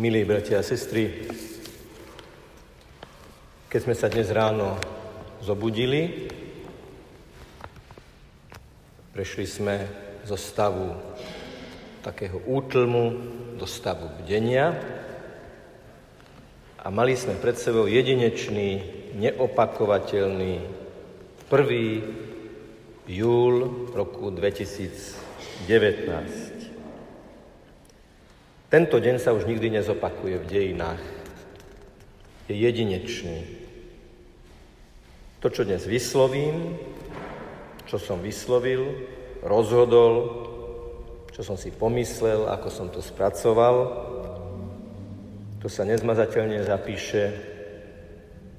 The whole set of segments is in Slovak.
Milí bratia a sestry, keď sme sa dnes ráno zobudili, prešli sme zo stavu takého útlmu do stavu bdenia a mali sme pred sebou jedinečný, neopakovateľný 1. júl roku 2019. Tento deň sa už nikdy nezopakuje v dejinách. Je jedinečný. To, čo dnes vyslovím, čo som vyslovil, rozhodol, čo som si pomyslel, ako som to spracoval, to sa nezmazateľne zapíše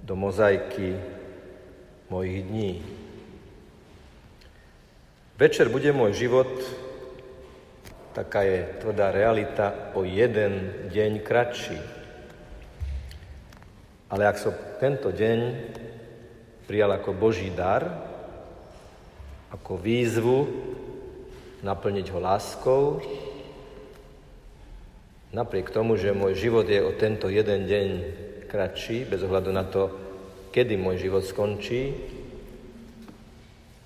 do mozaiky mojich dní. Večer bude môj život Taká je tvrdá realita o jeden deň kratší. Ale ak som tento deň prijal ako Boží dar, ako výzvu naplniť ho láskou, napriek tomu, že môj život je o tento jeden deň kratší, bez ohľadu na to, kedy môj život skončí,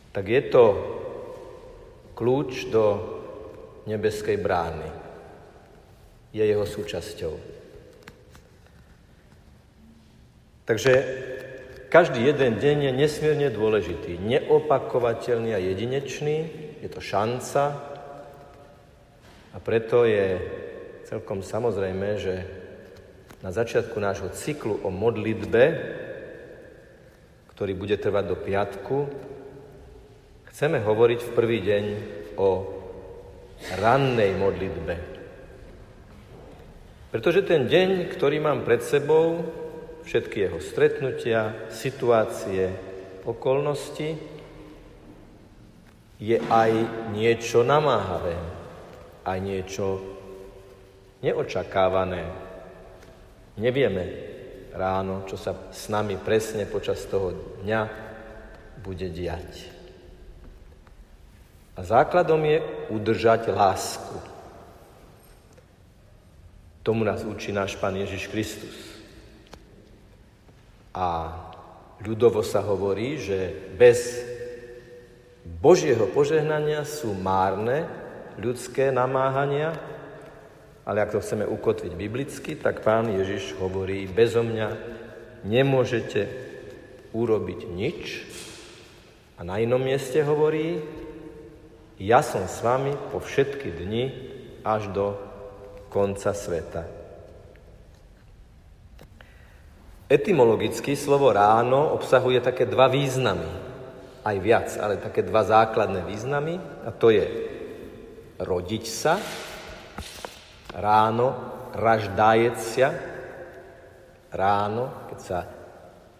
tak je to kľúč do nebeskej brány. Je jeho súčasťou. Takže každý jeden deň je nesmierne dôležitý, neopakovateľný a jedinečný. Je to šanca a preto je celkom samozrejme, že na začiatku nášho cyklu o modlitbe, ktorý bude trvať do piatku, chceme hovoriť v prvý deň o rannej modlitbe. Pretože ten deň, ktorý mám pred sebou, všetky jeho stretnutia, situácie, okolnosti, je aj niečo namáhavé, aj niečo neočakávané. Nevieme ráno, čo sa s nami presne počas toho dňa bude diať. A základom je udržať lásku. Tomu nás učí náš Pán Ježiš Kristus. A ľudovo sa hovorí, že bez Božieho požehnania sú márne ľudské namáhania, ale ak to chceme ukotviť biblicky, tak pán Ježiš hovorí, bezo mňa nemôžete urobiť nič. A na inom mieste hovorí, ja som s vami po všetky dni až do konca sveta. Etymologicky slovo ráno obsahuje také dva významy, aj viac, ale také dva základné významy, a to je rodiť sa, ráno, raždájecia, ráno, keď sa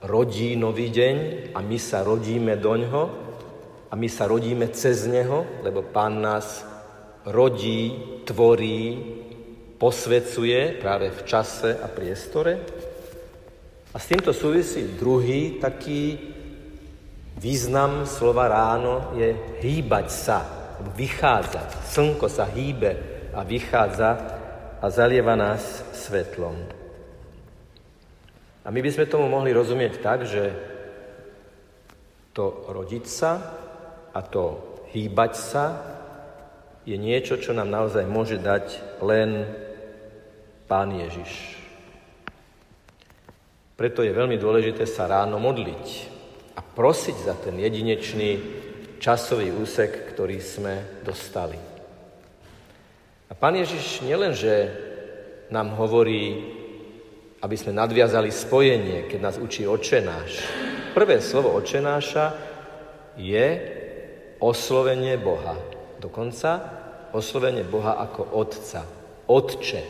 rodí nový deň a my sa rodíme doňho, a my sa rodíme cez Neho, lebo Pán nás rodí, tvorí, posvecuje práve v čase a priestore. A s týmto súvisí druhý taký význam slova ráno je hýbať sa, vychádzať. Slnko sa hýbe a vychádza a zalieva nás svetlom. A my by sme tomu mohli rozumieť tak, že to rodiť sa a to hýbať sa je niečo, čo nám naozaj môže dať len Pán Ježiš. Preto je veľmi dôležité sa ráno modliť a prosiť za ten jedinečný časový úsek, ktorý sme dostali. A Pán Ježiš nielenže nám hovorí, aby sme nadviazali spojenie, keď nás učí očenáš. Prvé slovo očenáša je oslovenie Boha. Dokonca oslovenie Boha ako Otca. Otče.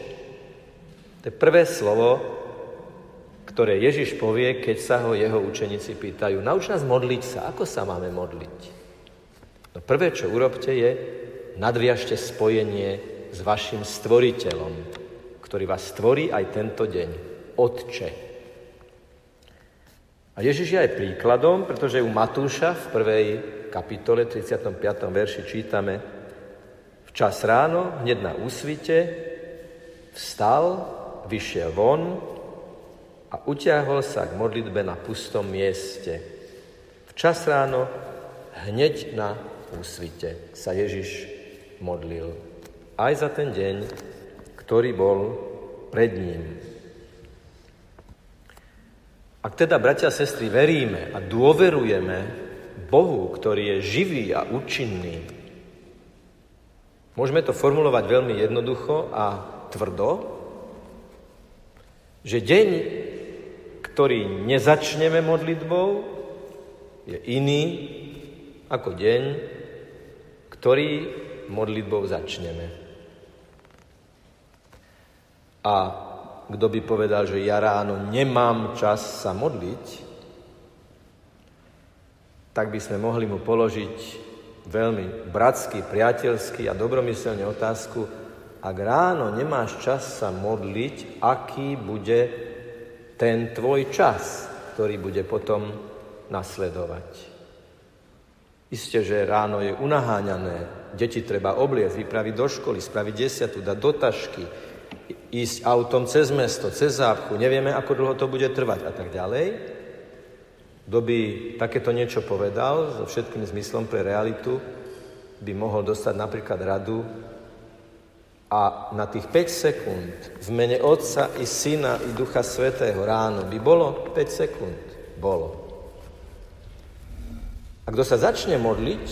To je prvé slovo, ktoré Ježiš povie, keď sa ho jeho učeníci pýtajú. Nauč nás modliť sa. Ako sa máme modliť? No prvé, čo urobte, je nadviažte spojenie s vašim stvoriteľom, ktorý vás stvorí aj tento deň. Otče. A Ježiš je aj príkladom, pretože u Matúša v prvej kapitole 35. verši čítame Včas ráno, hneď na úsvite, vstal, vyšiel von a utiahol sa k modlitbe na pustom mieste. Včas ráno, hneď na úsvite, sa Ježiš modlil. Aj za ten deň, ktorý bol pred ním. Ak teda, bratia a sestry, veríme a dôverujeme Bohu, ktorý je živý a účinný, môžeme to formulovať veľmi jednoducho a tvrdo, že deň, ktorý nezačneme modlitbou, je iný ako deň, ktorý modlitbou začneme. A kto by povedal, že ja ráno nemám čas sa modliť, tak by sme mohli mu položiť veľmi bratský, priateľský a dobromyselne otázku, ak ráno nemáš čas sa modliť, aký bude ten tvoj čas, ktorý bude potom nasledovať. Isté, že ráno je unaháňané, deti treba obliecť, vypraviť do školy, spraviť desiatu, dať do tašky, ísť autom cez mesto, cez zápchu, nevieme, ako dlho to bude trvať a tak ďalej. Kto by takéto niečo povedal, so všetkým zmyslom pre realitu, by mohol dostať napríklad radu, a na tých 5 sekúnd v mene Otca i Syna i Ducha Svetého ráno by bolo 5 sekúnd. Bolo. A kto sa začne modliť,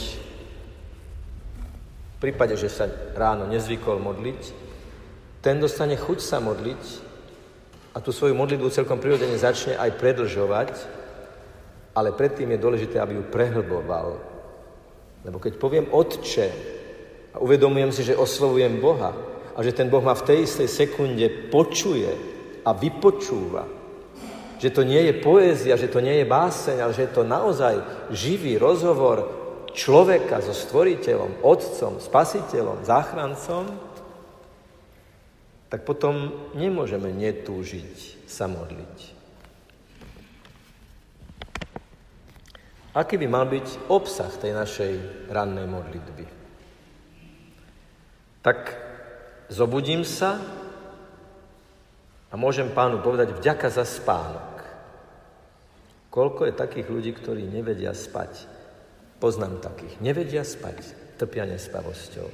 v prípade, že sa ráno nezvykol modliť, ten dostane chuť sa modliť a tú svoju modlitbu celkom prirodzene začne aj predlžovať, ale predtým je dôležité, aby ju prehlboval. Lebo keď poviem Otče, a uvedomujem si, že oslovujem Boha a že ten Boh ma v tej istej sekunde počuje a vypočúva. Že to nie je poézia, že to nie je báseň, ale že je to naozaj živý rozhovor človeka so stvoriteľom, otcom, spasiteľom, záchrancom, tak potom nemôžeme netúžiť sa modliť. Aký by mal byť obsah tej našej rannej modlitby? tak zobudím sa a môžem pánu povedať vďaka za spánok. Koľko je takých ľudí, ktorí nevedia spať? Poznám takých. Nevedia spať, trpia nespavosťou.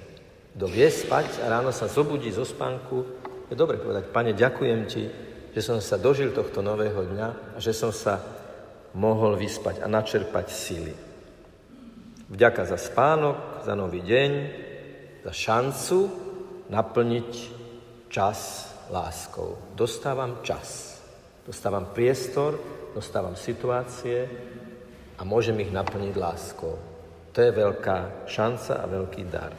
Kto vie spať a ráno sa zobudí zo spánku, je dobre povedať, pane, ďakujem ti, že som sa dožil tohto nového dňa a že som sa mohol vyspať a načerpať síly. Vďaka za spánok, za nový deň, za šancu naplniť čas láskou. Dostávam čas, dostávam priestor, dostávam situácie a môžem ich naplniť láskou. To je veľká šanca a veľký dar.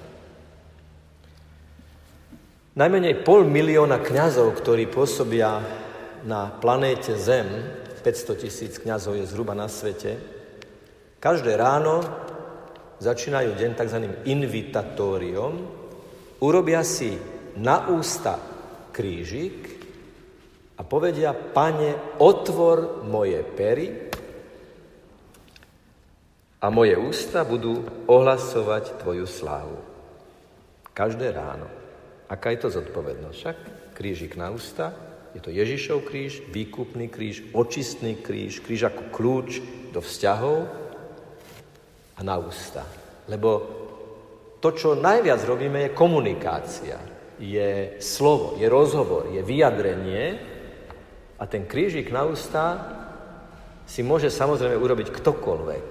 Najmenej pol milióna kňazov, ktorí pôsobia na planéte Zem, 500 tisíc kňazov je zhruba na svete, každé ráno začínajú deň tzv. invitatóriom, urobia si na ústa krížik a povedia, pane, otvor moje pery a moje ústa budú ohlasovať tvoju slávu. Každé ráno. Aká je to zodpovednosť? Však krížik na ústa, je to Ježišov kríž, výkupný kríž, očistný kríž, kríž ako kľúč do vzťahov, a na ústa. Lebo to, čo najviac robíme, je komunikácia, je slovo, je rozhovor, je vyjadrenie a ten krížik na ústa si môže samozrejme urobiť ktokoľvek.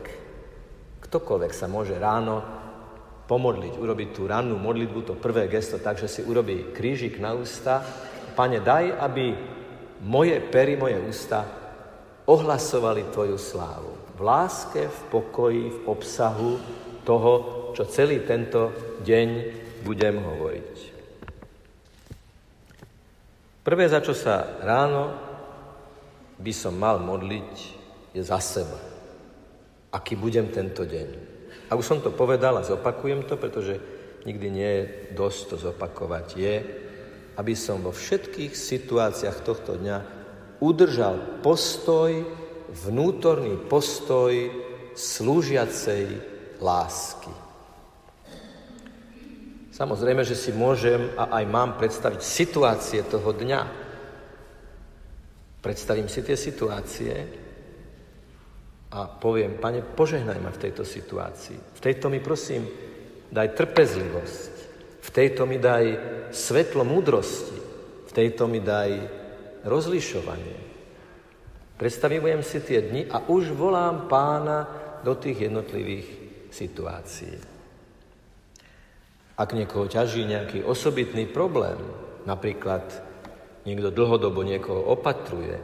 Ktokoľvek sa môže ráno pomodliť, urobiť tú rannú modlitbu, to prvé gesto, takže si urobí krížik na ústa. Pane, daj, aby moje pery, moje ústa ohlasovali Tvoju slávu v láske, v pokoji, v obsahu toho, čo celý tento deň budem hovoriť. Prvé, za čo sa ráno by som mal modliť, je za seba. Aký budem tento deň. A už som to povedal a zopakujem to, pretože nikdy nie je dosť to zopakovať. Je, aby som vo všetkých situáciách tohto dňa udržal postoj vnútorný postoj slúžiacej lásky. Samozrejme, že si môžem a aj mám predstaviť situácie toho dňa, Predstavím si tie situácie a poviem, pane, požehnaj ma v tejto situácii. V tejto mi prosím, daj trpezlivosť. V tejto mi daj svetlo múdrosti. V tejto mi daj rozlišovanie. Predstavujem si tie dni a už volám pána do tých jednotlivých situácií. Ak niekoho ťaží nejaký osobitný problém, napríklad niekto dlhodobo niekoho opatruje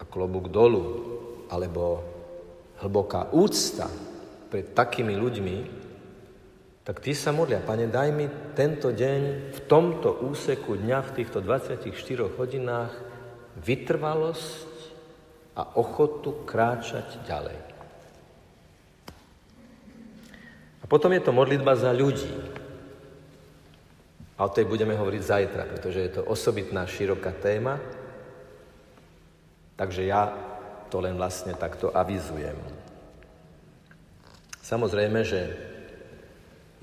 a klobúk dolu, alebo hlboká úcta pred takými ľuďmi, tak tí sa modlia, Pane, daj mi tento deň v tomto úseku dňa, v týchto 24 hodinách vytrvalosť a ochotu kráčať ďalej. A potom je to modlitba za ľudí. A o tej budeme hovoriť zajtra, pretože je to osobitná, široká téma. Takže ja to len vlastne takto avizujem. Samozrejme, že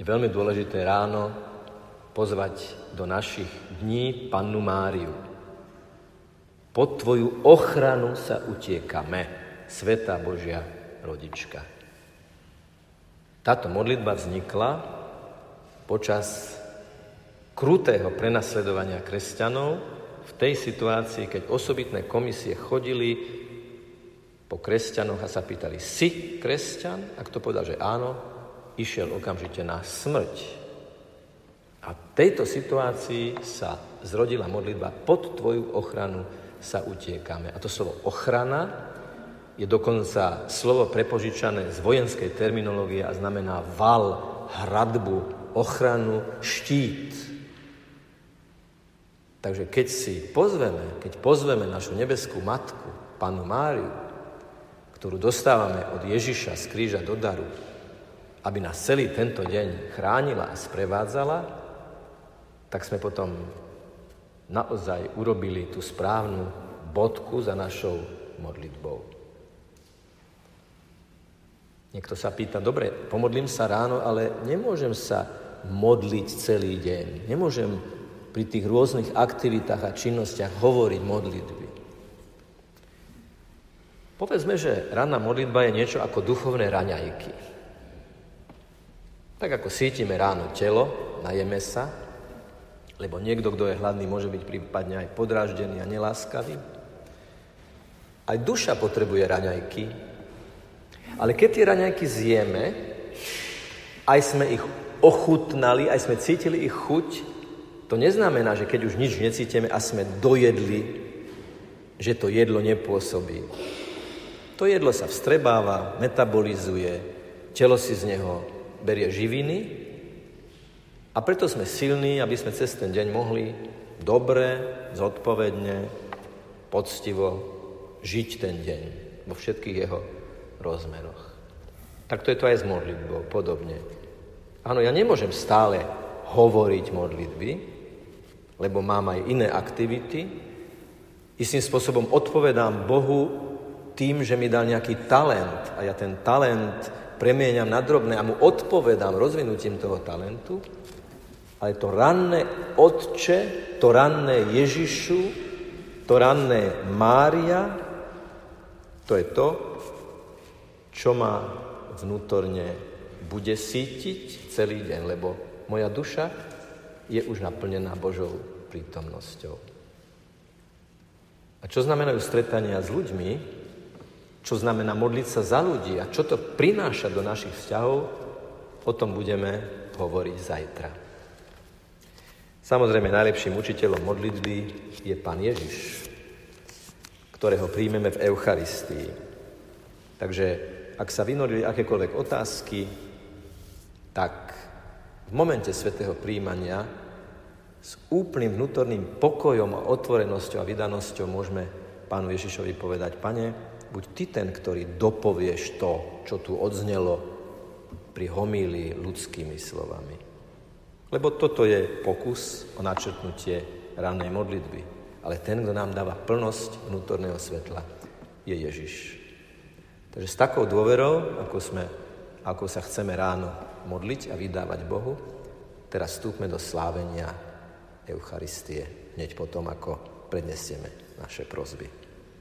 je veľmi dôležité ráno pozvať do našich dní pannu Máriu, pod Tvoju ochranu sa utiekame, Sveta Božia rodička. Táto modlitba vznikla počas krutého prenasledovania kresťanov v tej situácii, keď osobitné komisie chodili po kresťanoch a sa pýtali, si kresťan? A kto povedal, že áno, išiel okamžite na smrť. A v tejto situácii sa zrodila modlitba pod tvoju ochranu sa utiekame. A to slovo ochrana je dokonca slovo prepožičané z vojenskej terminológie a znamená val, hradbu, ochranu, štít. Takže keď si pozveme, keď pozveme našu nebeskú matku, panu Máriu, ktorú dostávame od Ježiša z kríža do daru, aby nás celý tento deň chránila a sprevádzala, tak sme potom naozaj urobili tú správnu bodku za našou modlitbou. Niekto sa pýta, dobre, pomodlím sa ráno, ale nemôžem sa modliť celý deň. Nemôžem pri tých rôznych aktivitách a činnostiach hovoriť modlitby. Povedzme, že ranná modlitba je niečo ako duchovné raňajky. Tak ako sítime ráno telo, najeme sa, lebo niekto, kto je hladný, môže byť prípadne aj podráždený a neláskavý. Aj duša potrebuje raňajky. Ale keď tie raňajky zjeme, aj sme ich ochutnali, aj sme cítili ich chuť, to neznamená, že keď už nič necítime a sme dojedli, že to jedlo nepôsobí. To jedlo sa vstrebáva, metabolizuje, telo si z neho berie živiny a preto sme silní, aby sme cez ten deň mohli dobre, zodpovedne, poctivo žiť ten deň vo všetkých jeho rozmeroch. Takto je to aj s modlitbou, podobne. Áno, ja nemôžem stále hovoriť modlitby, lebo mám aj iné aktivity. Istým spôsobom odpovedám Bohu tým, že mi dal nejaký talent a ja ten talent premieňam na drobné a mu odpovedám rozvinutím toho talentu, ale to ranné Otče, to ranné Ježišu, to ranné Mária, to je to, čo ma vnútorne bude sítiť celý deň, lebo moja duša je už naplnená Božou prítomnosťou. A čo znamenajú stretania s ľuďmi, čo znamená modliť sa za ľudí a čo to prináša do našich vzťahov, o tom budeme hovoriť zajtra. Samozrejme, najlepším učiteľom modlitby je Pán Ježiš, ktorého príjmeme v Eucharistii. Takže ak sa vynorili akékoľvek otázky, tak v momente svetého príjmania s úplným vnútorným pokojom a otvorenosťou a vydanosťou môžeme pánu Ježišovi povedať, pane, buď ty ten, ktorý dopovieš to, čo tu odznelo pri homílii ľudskými slovami. Lebo toto je pokus o načrtnutie rannej modlitby. Ale ten, kto nám dáva plnosť vnútorného svetla, je Ježiš. Takže s takou dôverou, ako, sme, ako sa chceme ráno modliť a vydávať Bohu, teraz vstúpme do slávenia Eucharistie, hneď potom, ako prednesieme naše prozby.